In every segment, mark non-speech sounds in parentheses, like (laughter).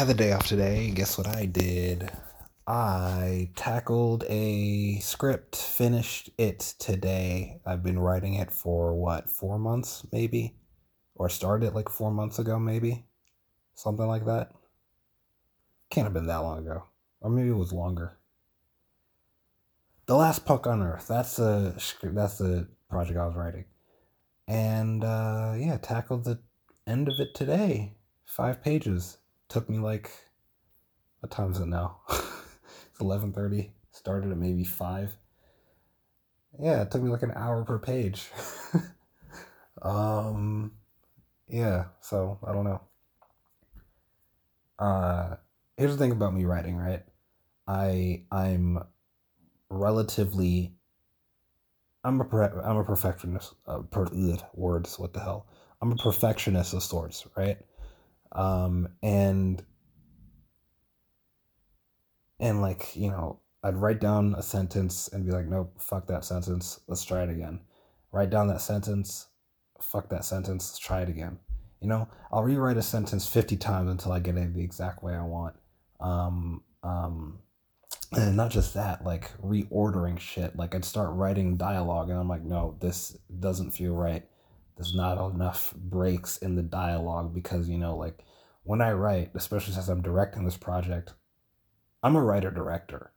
had the day off today. Guess what I did? I tackled a script, finished it today. I've been writing it for what, four months maybe? Or started like four months ago, maybe? Something like that. Can't have been that long ago. Or maybe it was longer. The Last Punk on Earth. That's the that's the project I was writing. And uh, yeah, tackled the end of it today. Five pages. Took me like what time is it now? (laughs) it's eleven thirty. Started at maybe five. Yeah, it took me like an hour per page. (laughs) um yeah, so I don't know. Uh here's the thing about me writing, right? I I'm relatively I'm a I'm a perfectionist. Uh, per, ugh, words, what the hell? I'm a perfectionist of sorts, right? Um, and and like you know, I'd write down a sentence and be like, nope, fuck that sentence. Let's try it again. Write down that sentence. Fuck that sentence. Let's try it again. You know, I'll rewrite a sentence fifty times until I get it the exact way I want. Um, um, and not just that, like reordering shit. Like I'd start writing dialogue, and I'm like, no, this doesn't feel right. There's not enough breaks in the dialogue because you know, like when I write, especially since I'm directing this project, I'm a writer director,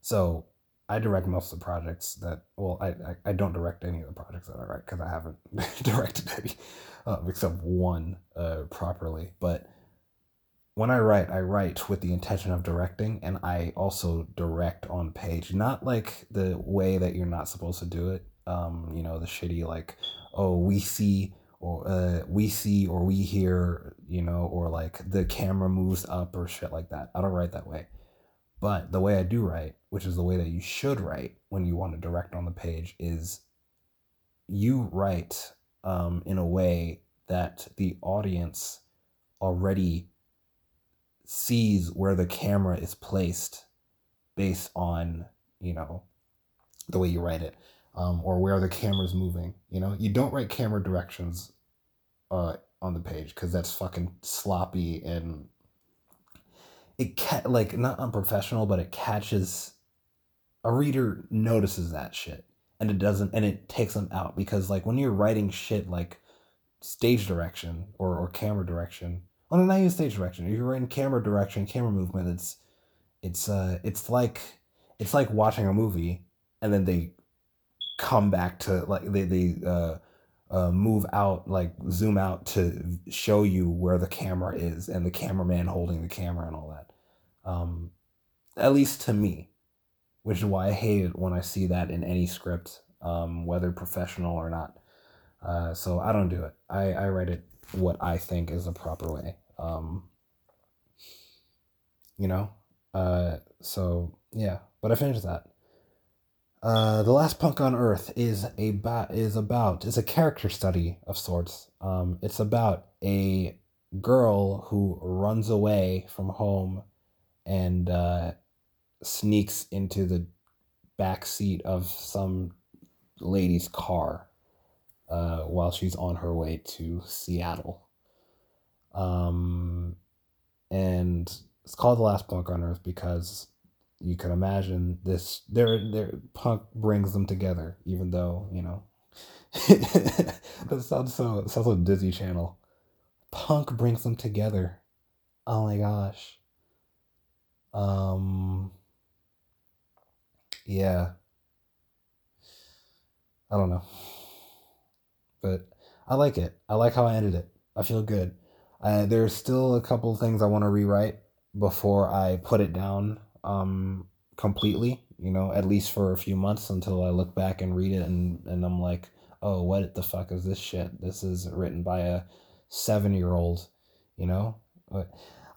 so I direct most of the projects that. Well, I I, I don't direct any of the projects that I write because I haven't (laughs) directed any, uh, except one uh, properly, but when I write, I write with the intention of directing, and I also direct on page. Not like the way that you're not supposed to do it. Um, you know, the shitty like, oh, we see or uh, we see or we hear, you know, or like the camera moves up or shit like that. I don't write that way. But the way I do write, which is the way that you should write when you want to direct on the page, is you write um, in a way that the audience already sees where the camera is placed based on you know the way you write it um, or where the camera's moving you know you don't write camera directions uh, on the page because that's fucking sloppy and it ca- like not unprofessional but it catches a reader notices that shit and it doesn't and it takes them out because like when you're writing shit like stage direction or, or camera direction Oh no, not even stage direction. If you're in camera direction, camera movement, it's it's uh it's like it's like watching a movie and then they come back to like they they uh, uh move out like zoom out to show you where the camera is and the cameraman holding the camera and all that. Um, at least to me, which is why I hate it when I see that in any script, um, whether professional or not. Uh, so I don't do it. I, I write it what I think is the proper way. Um, you know, uh, so yeah, but I finished that. Uh, the last punk on earth is a ba- is about is a character study of sorts. Um, it's about a girl who runs away from home and uh, sneaks into the back seat of some lady's car uh, while she's on her way to Seattle. Um, and it's called The Last Punk on Earth because you can imagine this. Their their punk brings them together, even though you know. (laughs) that sounds so sounds like Disney Channel. Punk brings them together. Oh my gosh. Um. Yeah. I don't know. But I like it. I like how I ended it. I feel good. Uh, there's still a couple things I want to rewrite before I put it down um, completely. You know, at least for a few months until I look back and read it and and I'm like, oh, what the fuck is this shit? This is written by a seven year old. You know, but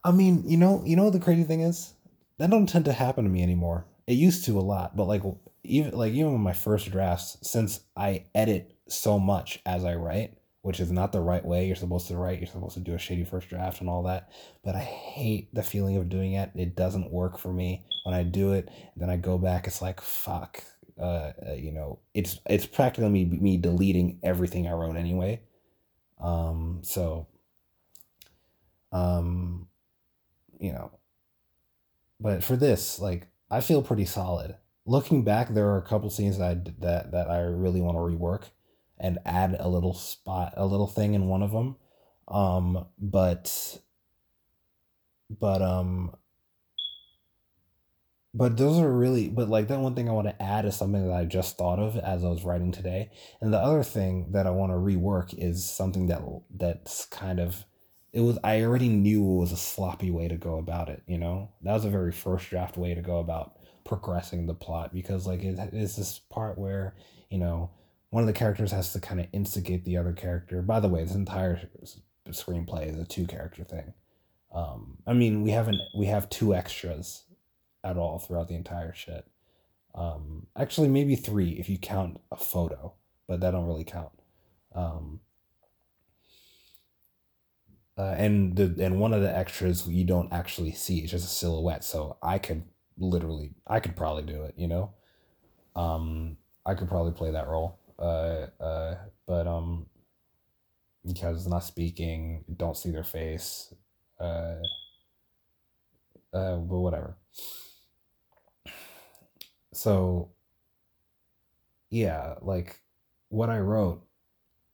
I mean, you know, you know the crazy thing is that don't tend to happen to me anymore. It used to a lot, but like even like even my first drafts, since I edit so much as I write, which is not the right way. You're supposed to write, you're supposed to do a shady first draft and all that. But I hate the feeling of doing it. It doesn't work for me. When I do it, then I go back, it's like, fuck. Uh, uh, you know, it's it's practically me, me deleting everything I wrote anyway. Um, so, um, you know, but for this, like, I feel pretty solid. Looking back, there are a couple scenes that I, that that I really want to rework and add a little spot, a little thing in one of them. Um, but but um but those are really but like that one thing i want to add is something that i just thought of as i was writing today and the other thing that i want to rework is something that that's kind of it was i already knew it was a sloppy way to go about it you know that was a very first draft way to go about progressing the plot because like it is this part where you know one of the characters has to kind of instigate the other character by the way this entire screenplay is a two character thing um i mean we haven't we have two extras at all throughout the entire shit. Um, actually, maybe three if you count a photo, but that don't really count. Um, uh, and the and one of the extras you don't actually see it's just a silhouette. So I could literally, I could probably do it. You know, um, I could probably play that role. Uh, uh, but um, because it's not speaking, don't see their face. Uh, uh, but whatever so yeah like what i wrote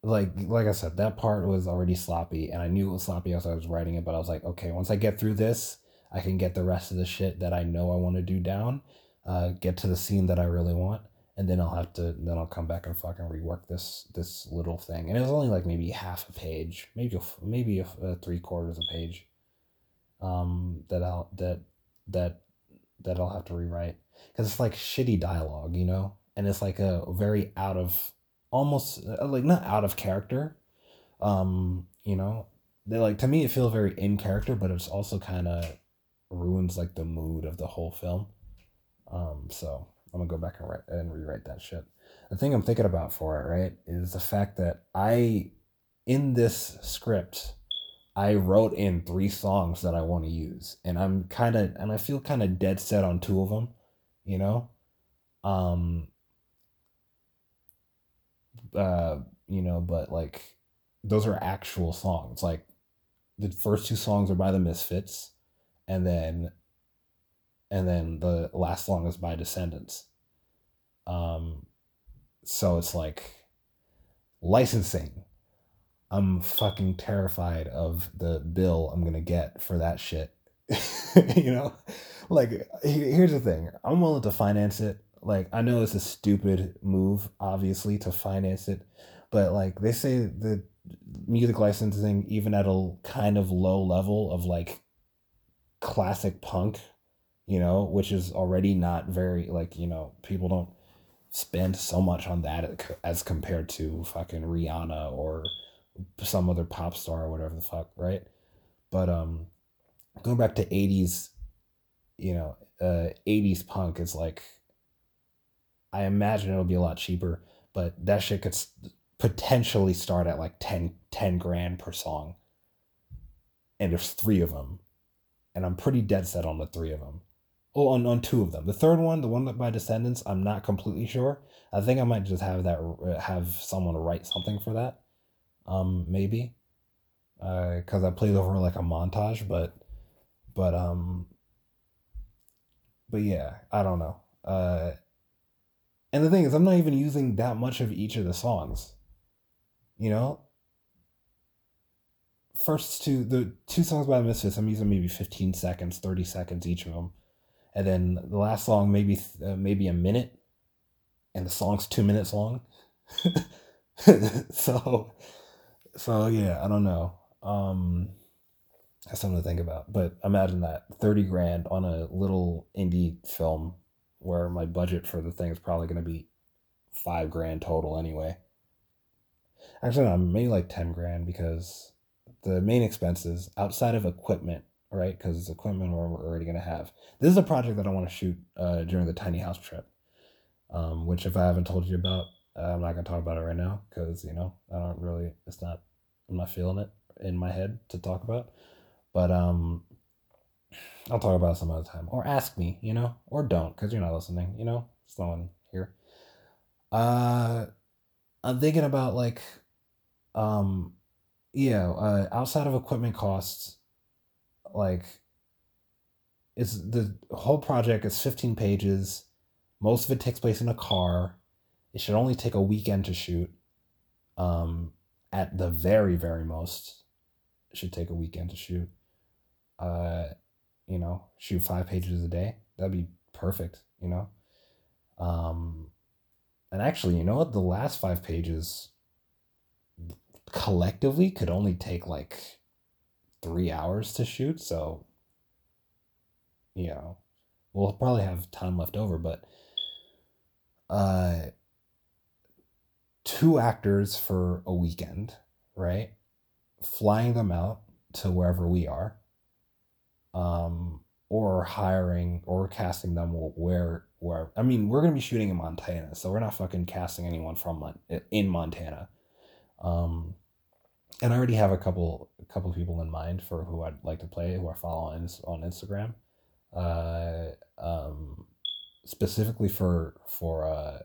like like i said that part was already sloppy and i knew it was sloppy as i was writing it but i was like okay once i get through this i can get the rest of the shit that i know i want to do down uh, get to the scene that i really want and then i'll have to then i'll come back and fucking rework this this little thing and it was only like maybe half a page maybe a, maybe a, a three quarters of a page um that i'll that that that i'll have to rewrite because it's like shitty dialogue, you know, and it's like a very out of almost uh, like not out of character, um, you know. They like to me it feels very in character, but it's also kind of ruins like the mood of the whole film. Um, so I'm gonna go back and write and rewrite that shit. The thing I'm thinking about for it, right, is the fact that I, in this script, I wrote in three songs that I want to use, and I'm kind of and I feel kind of dead set on two of them you know um uh you know but like those are actual songs like the first two songs are by the misfits and then and then the last song is by Descendents. Um so it's like licensing. I'm fucking terrified of the bill i'm gonna get for that shit. (laughs) You know? Like here's the thing. I'm willing to finance it. Like i know it's a stupid move obviously to finance it but like they say the music licensing even at a kind of low level of like classic punk you know which is already not very like you know people don't spend so much on that as compared to fucking rihanna or some other pop star or whatever the fuck right but um going back to 80s you know, uh, 80s punk is like, I imagine it'll be a lot cheaper, but that shit could potentially start at like 10, 10 grand per song. And there's three of them. And I'm pretty dead set on the three of them. Oh, on, on two of them. The third one, the one by Descendents, I'm not completely sure. I think I might just have that, uh, have someone write something for that. Um, maybe. Uh, cause I played over like a montage, but, but, um, but yeah, I don't know. Uh, and the thing is, I'm not even using that much of each of the songs. You know, first two the two songs by the Misfits, I'm using maybe 15 seconds, 30 seconds each of them, and then the last song maybe uh, maybe a minute, and the song's two minutes long. (laughs) so, so yeah, I don't know. Um, that's something to think about. But imagine that 30 grand on a little indie film where my budget for the thing is probably going to be five grand total anyway. Actually, no, maybe like 10 grand because the main expenses outside of equipment, right? Because it's equipment we're already going to have. This is a project that I want to shoot uh, during the tiny house trip, um, which if I haven't told you about, uh, I'm not going to talk about it right now because, you know, I don't really, it's not, I'm not feeling it in my head to talk about. But um, I'll talk about it some other time, or ask me, you know, or don't, because you're not listening, you know. It's no one here. Uh, I'm thinking about like, um, yeah, uh, outside of equipment costs, like, it's the whole project is 15 pages. Most of it takes place in a car. It should only take a weekend to shoot. Um, at the very, very most, it should take a weekend to shoot. Uh, you know, shoot five pages a day. That'd be perfect, you know? Um, and actually, you know what? The last five pages collectively could only take like three hours to shoot. So, you know, we'll probably have time left over, but uh, two actors for a weekend, right? Flying them out to wherever we are, um, or hiring or casting them where where I mean we're gonna be shooting in Montana, so we're not fucking casting anyone from in Montana. Um, and I already have a couple couple people in mind for who I'd like to play who I follow on on Instagram. Uh, um, specifically for for uh,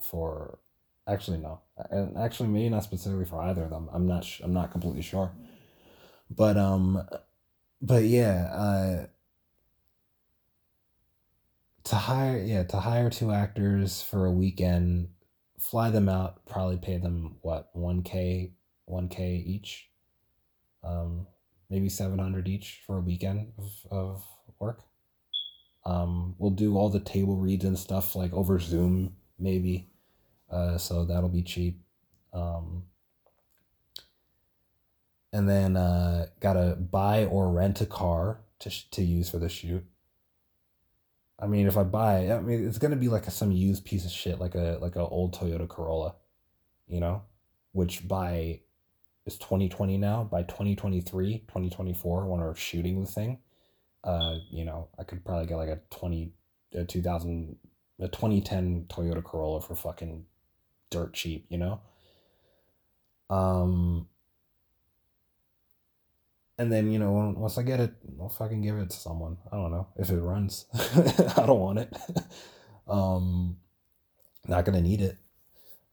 for actually no, and actually maybe not specifically for either of them. I'm not sh- I'm not completely sure, but um, but yeah, uh, to hire yeah to hire two actors for a weekend, fly them out, probably pay them what one k 1k each um, maybe 700 each for a weekend of, of work. Um, we'll do all the table reads and stuff like over zoom maybe. Uh, so that'll be cheap. Um, and then uh, gotta buy or rent a car to, sh- to use for the shoot. I mean, if I buy, I mean, it's gonna be like a, some used piece of shit, like a like a old Toyota Corolla, you know, which by is 2020 now. By 2023, 2024, when we're shooting the thing, uh, you know, I could probably get like a 20, a 2000, a 2010 Toyota Corolla for fucking dirt cheap, you know? Um, and then, you know, once I get it, I'll fucking give it to someone. I don't know if it runs. (laughs) I don't want it. (laughs) um, not gonna need it.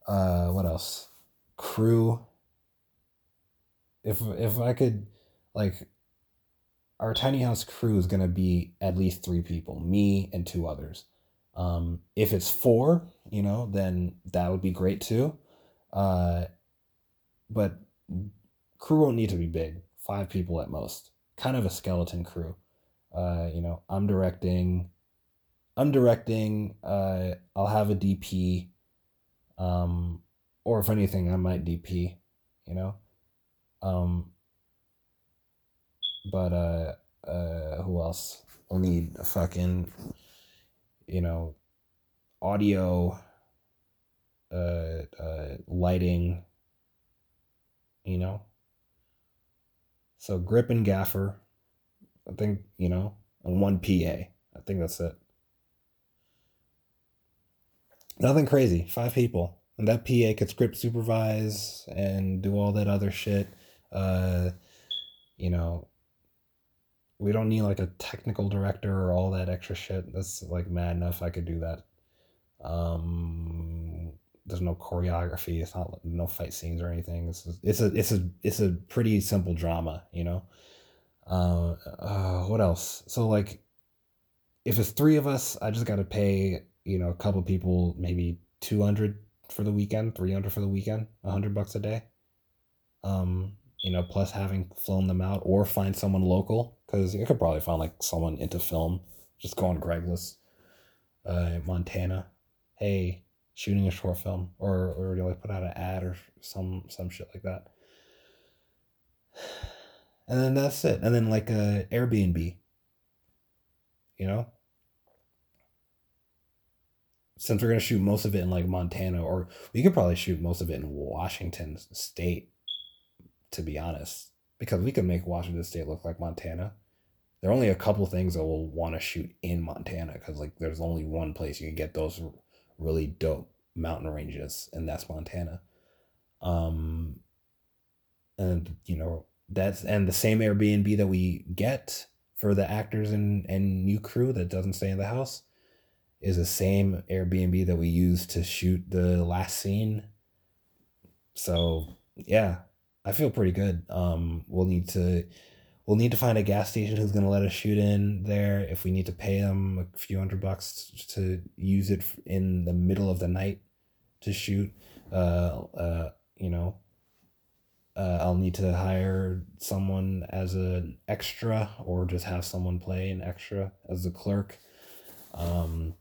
Uh, what else? Crew if if I could like our tiny house crew is gonna be at least three people, me and two others. Um, if it's four, you know, then that would be great too. Uh, but crew won't need to be big, five people at most. Kind of a skeleton crew. Uh, you know, I'm directing. I'm directing. Uh, I'll have a DP. Um, or if anything, I might DP. You know, um, but uh, uh, who else? We'll need a fucking, you know, audio, uh, uh, lighting. You know. So grip and gaffer, I think you know, and one PA. I think that's it. Nothing crazy. Five people. And that PA could script supervise and do all that other shit. Uh, you know, we don't need like a technical director or all that extra shit. That's like mad enough. I could do that. Um, there's no choreography. It's not no fight scenes or anything. It's it's a it's a it's a pretty simple drama. You know. Uh, uh, what else? So like, if it's three of us, I just got to pay you know a couple people maybe two hundred for the weekend, three hundred for the weekend, hundred bucks a day. Um, you know, plus having flown them out or find someone local because you could probably find like someone into film. Just go on Craigslist, uh, Montana. Hey, shooting a short film, or or you like put out an ad or some some shit like that. (sighs) And then that's it. And then like a uh, Airbnb. You know, since we're gonna shoot most of it in like Montana, or we could probably shoot most of it in Washington State to be honest, because we can make Washington State look like Montana. There are only a couple things that we'll want to shoot in Montana because like there's only one place you can get those really dope mountain ranges, and that's Montana. Um, and you know that's and the same Airbnb that we get for the actors and and new crew that doesn't stay in the house is the same Airbnb that we used to shoot the last scene. So yeah, I feel pretty good. Um, we'll need to we'll need to find a gas station who's going to let us shoot in there. If we need to pay them a few hundred bucks to use it in the middle of the night to shoot, uh, uh, you know, uh, I'll need to hire someone as an extra or just have someone play an extra as a clerk. Um,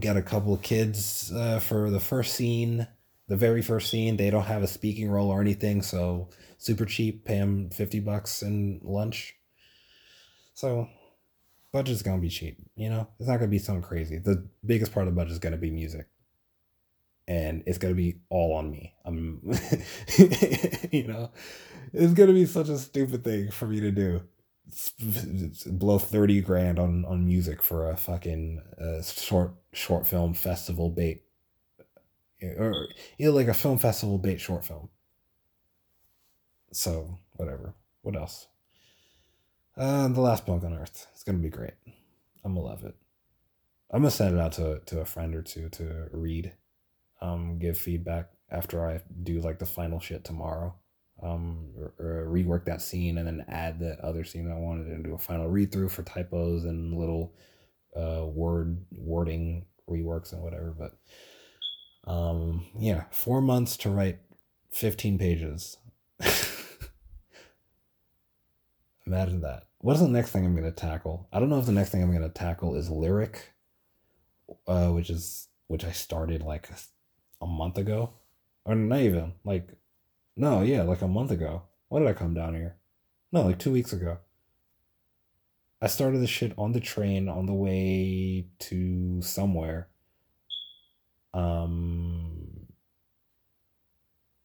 get a couple kids uh, for the first scene, the very first scene. They don't have a speaking role or anything, so super cheap. Pay them 50 bucks and lunch. So, budget's gonna be cheap, you know? It's not gonna be something crazy. The biggest part of the budget is gonna be music and it's gonna be all on me. I'm, (laughs) you know, it's gonna be such a stupid thing for me to do. Blow thirty grand on on music for a fucking uh, short short film festival bait, or you know, like a film festival bait short film. So whatever. What else? Uh, the last punk on earth. It's gonna be great. I'm gonna love it. I'm gonna send it out to to a friend or two to read um, give feedback after I do like the final shit tomorrow. Um, or, or rework that scene and then add the other scene I wanted and do a final read through for typos and little uh, word wording reworks and whatever. But um, yeah, four months to write 15 pages. (laughs) Imagine that. What is the next thing I'm going to tackle? I don't know if the next thing I'm going to tackle is lyric, uh, which is which I started like a month ago, or not even like, no, yeah, like a month ago. When did I come down here? No, like two weeks ago. I started the shit on the train on the way to somewhere. Um,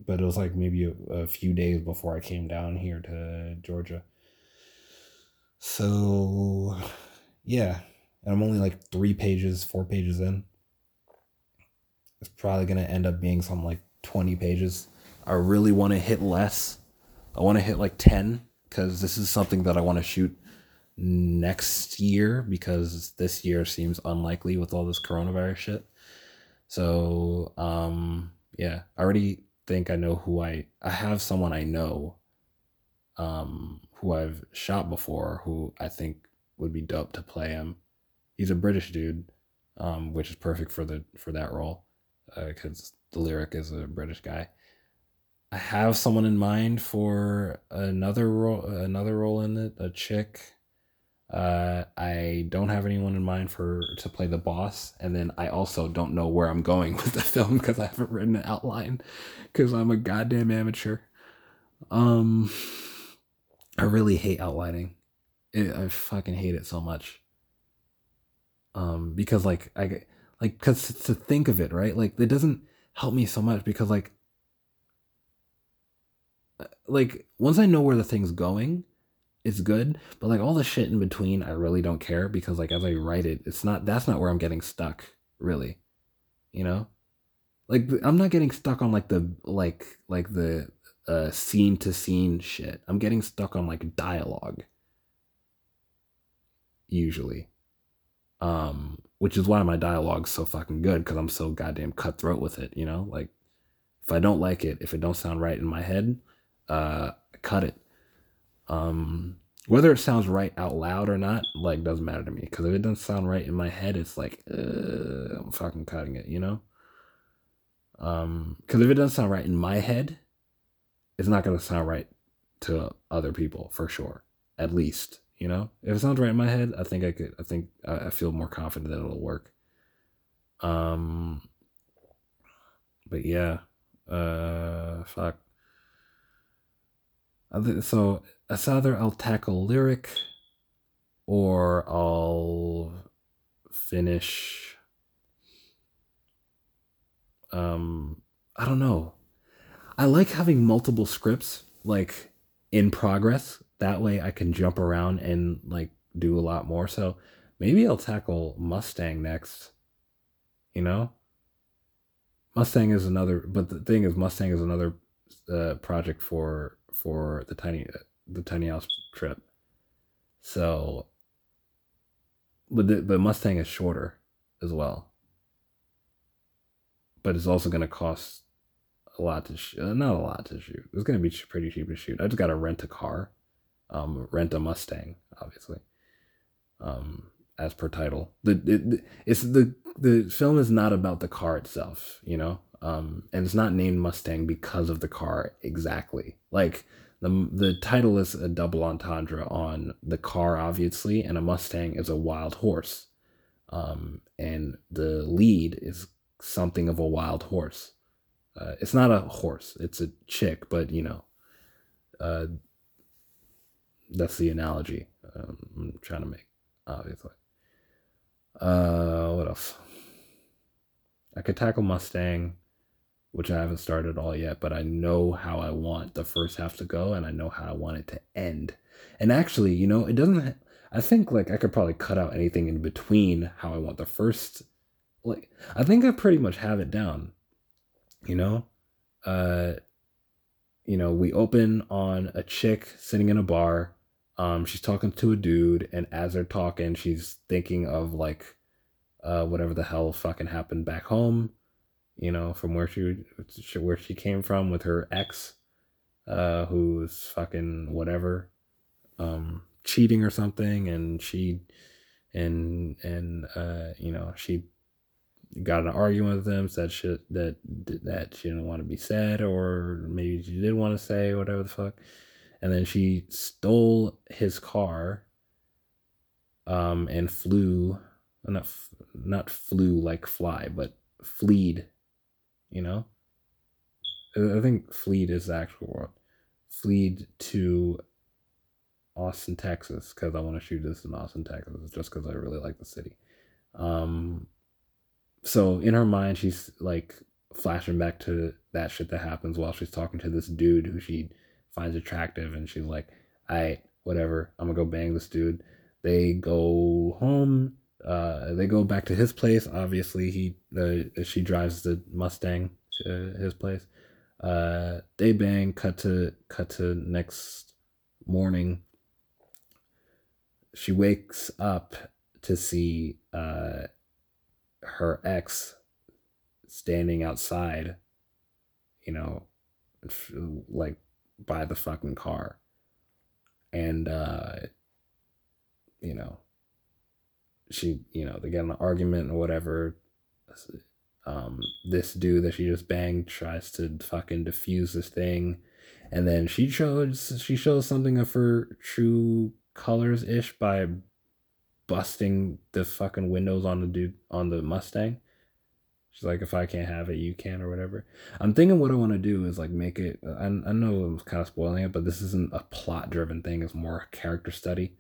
but it was like maybe a, a few days before I came down here to Georgia. So, yeah, and I'm only like three pages, four pages in. It's probably going to end up being something like 20 pages. I really want to hit less. I want to hit like 10 because this is something that I want to shoot next year because this year seems unlikely with all this coronavirus shit. So, um, yeah, I already think I know who I I have someone I know um who I've shot before who I think would be dope to play him. He's a British dude, um, which is perfect for the for that role because uh, the lyric is a British guy. I have someone in mind for another role, another role in it, a chick. Uh, I don't have anyone in mind for to play the boss, and then I also don't know where I'm going (laughs) with the film because I haven't written an outline because I'm a goddamn amateur. Um, I really hate outlining. It, I fucking hate it so much. Um, because like I like because to think of it right like it doesn't help me so much because like uh, like once i know where the thing's going it's good but like all the shit in between i really don't care because like as i write it it's not that's not where i'm getting stuck really you know like i'm not getting stuck on like the like like the uh scene to scene shit i'm getting stuck on like dialogue usually um which is why my dialogue's so fucking good because I'm so goddamn cutthroat with it, you know? Like, if I don't like it, if it don't sound right in my head, uh, cut it. Um, whether it sounds right out loud or not, like, doesn't matter to me. Because if it doesn't sound right in my head, it's like, uh, I'm fucking cutting it, you know? Um, because if it doesn't sound right in my head, it's not gonna sound right to other people for sure, at least. You know, if it sounds right in my head, I think I could. I think I feel more confident that it'll work. Um, but yeah, uh, fuck. So it's either I'll tackle lyric, or I'll finish. Um, I don't know. I like having multiple scripts like in progress that way I can jump around and like do a lot more. So maybe I'll tackle Mustang next. You know? Mustang is another but the thing is Mustang is another uh, project for for the tiny the tiny house trip. So but the, but Mustang is shorter as well. But it's also going to cost a lot to shoot. Uh, not a lot to shoot. It's going to be pretty cheap to shoot. I just got to rent a car um, rent a Mustang, obviously. Um, as per title, the it, it's the the film is not about the car itself, you know, um, and it's not named Mustang because of the car exactly. Like the the title is a double entendre on the car, obviously, and a Mustang is a wild horse, um, and the lead is something of a wild horse. Uh, it's not a horse; it's a chick, but you know, uh, that's the analogy um, I'm trying to make, obviously. Uh, what else? I could tackle Mustang, which I haven't started all yet, but I know how I want the first half to go, and I know how I want it to end. And actually, you know, it doesn't. I think like I could probably cut out anything in between how I want the first. Like I think I pretty much have it down. You know, uh, you know, we open on a chick sitting in a bar um, she's talking to a dude, and as they're talking, she's thinking of like uh, whatever the hell fucking happened back home, you know, from where she where she came from with her ex, uh, who's fucking whatever, um, cheating or something, and she, and and uh, you know, she got an argument with them, said shit that that she didn't want to be said, or maybe she did want to say, whatever the fuck. And then she stole his car um and flew not not flew like fly but fleed you know i think fleed is the actual word fleed to austin texas because i want to shoot this in austin texas just because i really like the city um so in her mind she's like flashing back to that shit that happens while she's talking to this dude who she finds attractive and she's like, I whatever, I'm gonna go bang this dude. They go home. Uh, they go back to his place. Obviously, he uh, she drives the Mustang to his place. Uh, they bang. Cut to cut to next morning. She wakes up to see uh, her ex standing outside. You know, like by the fucking car. And, uh, you know, she, you know, they get in an argument or whatever. Um, this dude that she just banged tries to fucking defuse this thing. And then she shows, she shows something of her true colors ish by busting the fucking windows on the dude, on the Mustang. She's like, if I can't have it, you can, or whatever. I'm thinking what I want to do is like make it. I, I know I'm kind of spoiling it, but this isn't a plot driven thing. It's more a character study.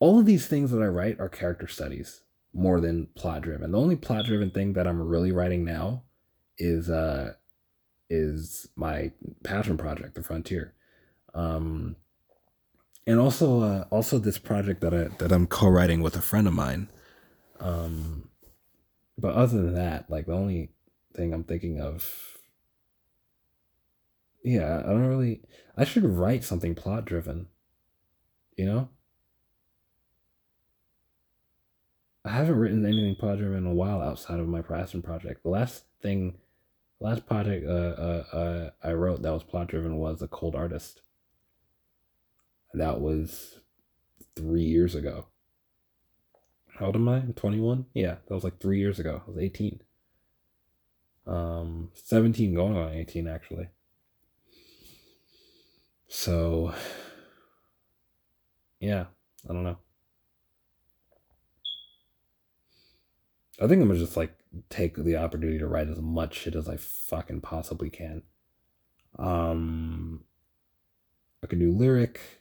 All of these things that I write are character studies more than plot driven. The only plot driven thing that I'm really writing now is uh is my passion project, The Frontier. Um, and also uh, also this project that I that I'm co-writing with a friend of mine. Um, but other than that, like the only thing I'm thinking of, yeah, I don't really. I should write something plot driven. You know. I haven't written anything plot driven in a while outside of my passion project. The last thing, last project uh, uh, uh, I wrote that was plot driven was The Cold Artist. That was three years ago. How old am I? 21? Yeah, that was like three years ago. I was 18. Um, 17 going on 18 actually. So, (sighs) yeah, I don't know. I think I'm gonna just like take the opportunity to write as much shit as I fucking possibly can. Um, I could do lyric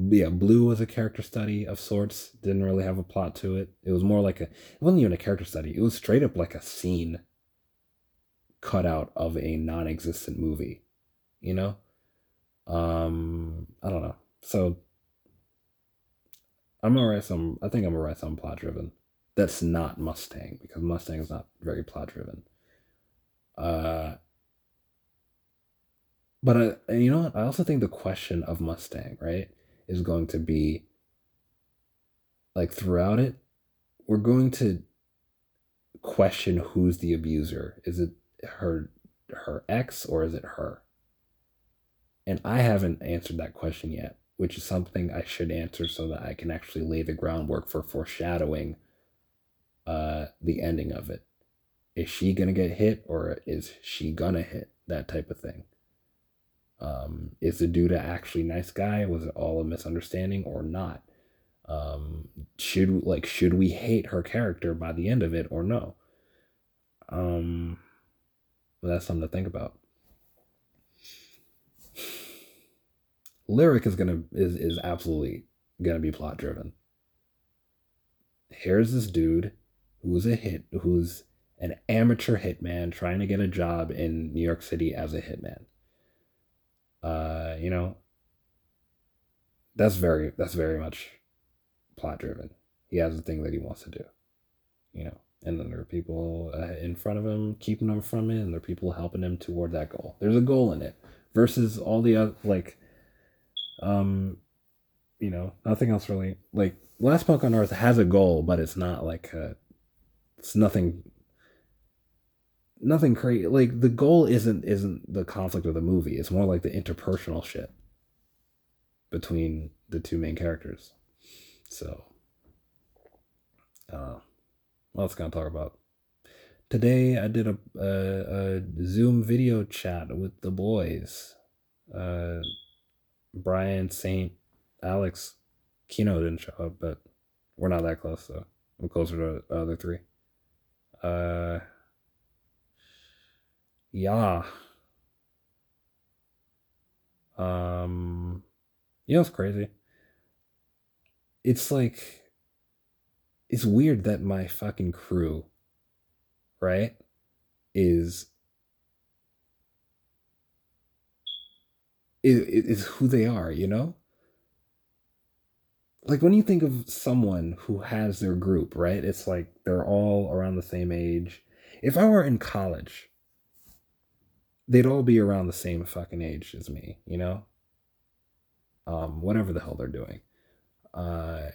yeah, Blue was a character study of sorts. Didn't really have a plot to it. It was more like a. It wasn't even a character study. It was straight up like a scene cut out of a non-existent movie. You know. Um, I don't know. So I'm gonna write some. I think I'm gonna write some plot driven. That's not Mustang because Mustang is not very plot driven. Uh, but I, you know what? I also think the question of Mustang, right? is going to be like throughout it, we're going to question who's the abuser. Is it her her ex or is it her? And I haven't answered that question yet. which is something I should answer so that I can actually lay the groundwork for foreshadowing uh, the ending of it. Is she gonna get hit or is she gonna hit? That type of thing. Um, is the dude actually nice guy? Was it all a misunderstanding or not? Um, should like should we hate her character by the end of it or no? Um, that's something to think about. Lyric is gonna is is absolutely gonna be plot driven. Here's this dude who's a hit, who's an amateur hitman trying to get a job in New York City as a hitman. Uh, you know, that's very that's very much plot driven. He has a thing that he wants to do, you know, and then there are people uh, in front of him keeping him from it, and there are people helping him toward that goal. There's a goal in it versus all the other like, um, you know, nothing else really. Like Last Punk on Earth has a goal, but it's not like a, it's nothing nothing crazy. Like the goal isn't isn't the conflict of the movie. It's more like the interpersonal shit between the two main characters. So, uh, else can I talk about? Today I did a, a, a Zoom video chat with the boys. Uh, Brian, Saint, Alex, Kino didn't show up, but we're not that close, so I'm closer to the other three. Uh, yeah. Um, you know, it's crazy. It's like, it's weird that my fucking crew, right, is is, is who they are, you know? Like when you think of someone who has their group, right? It's like they're all around the same age. If I were in college, they'd all be around the same fucking age as me, you know? Um, whatever the hell they're doing. Uh,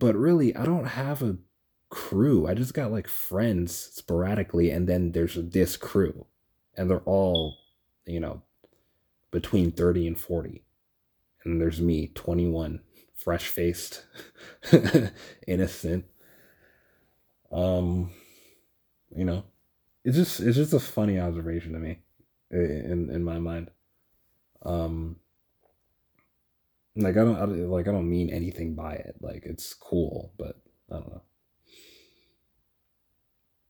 but really, I don't have a crew. I just got like friends sporadically, and then there's this crew, and they're all, you know, between 30 and 40. And there's me, 21, fresh faced, (laughs) innocent. Um, you know, it's just it's just a funny observation to me in in my mind. Um like i don't I, like i don't mean anything by it. Like it's cool but i don't know.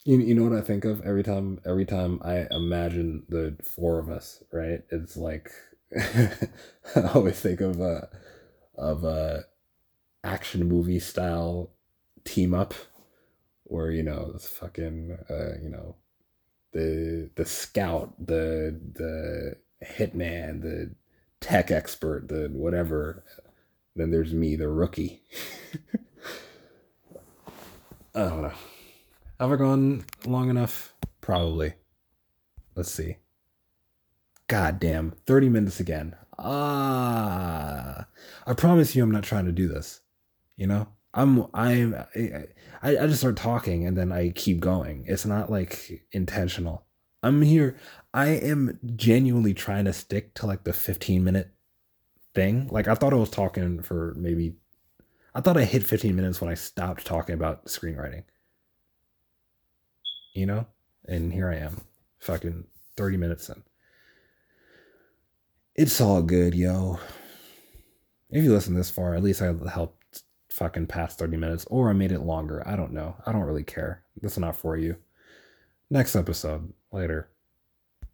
You, you know what i think of every time every time i imagine the four of us right? It's like (laughs) i always think of uh of a action movie style team up where you know this fucking uh you know the the scout, the the hitman, the tech expert, the whatever. Then there's me, the rookie. (laughs) I don't know. Have I gone long enough? Probably. Let's see. God damn, 30 minutes again. Ah, I promise you I'm not trying to do this. You know? I'm I'm I, I just start talking and then I keep going. It's not like intentional. I'm here. I am genuinely trying to stick to like the 15 minute thing. Like I thought I was talking for maybe I thought I hit 15 minutes when I stopped talking about screenwriting. You know? And here I am. Fucking 30 minutes in. It's all good, yo. If you listen this far, at least I helped fucking pass 30 minutes or I made it longer. I don't know. I don't really care. That's not for you. Next episode. Later.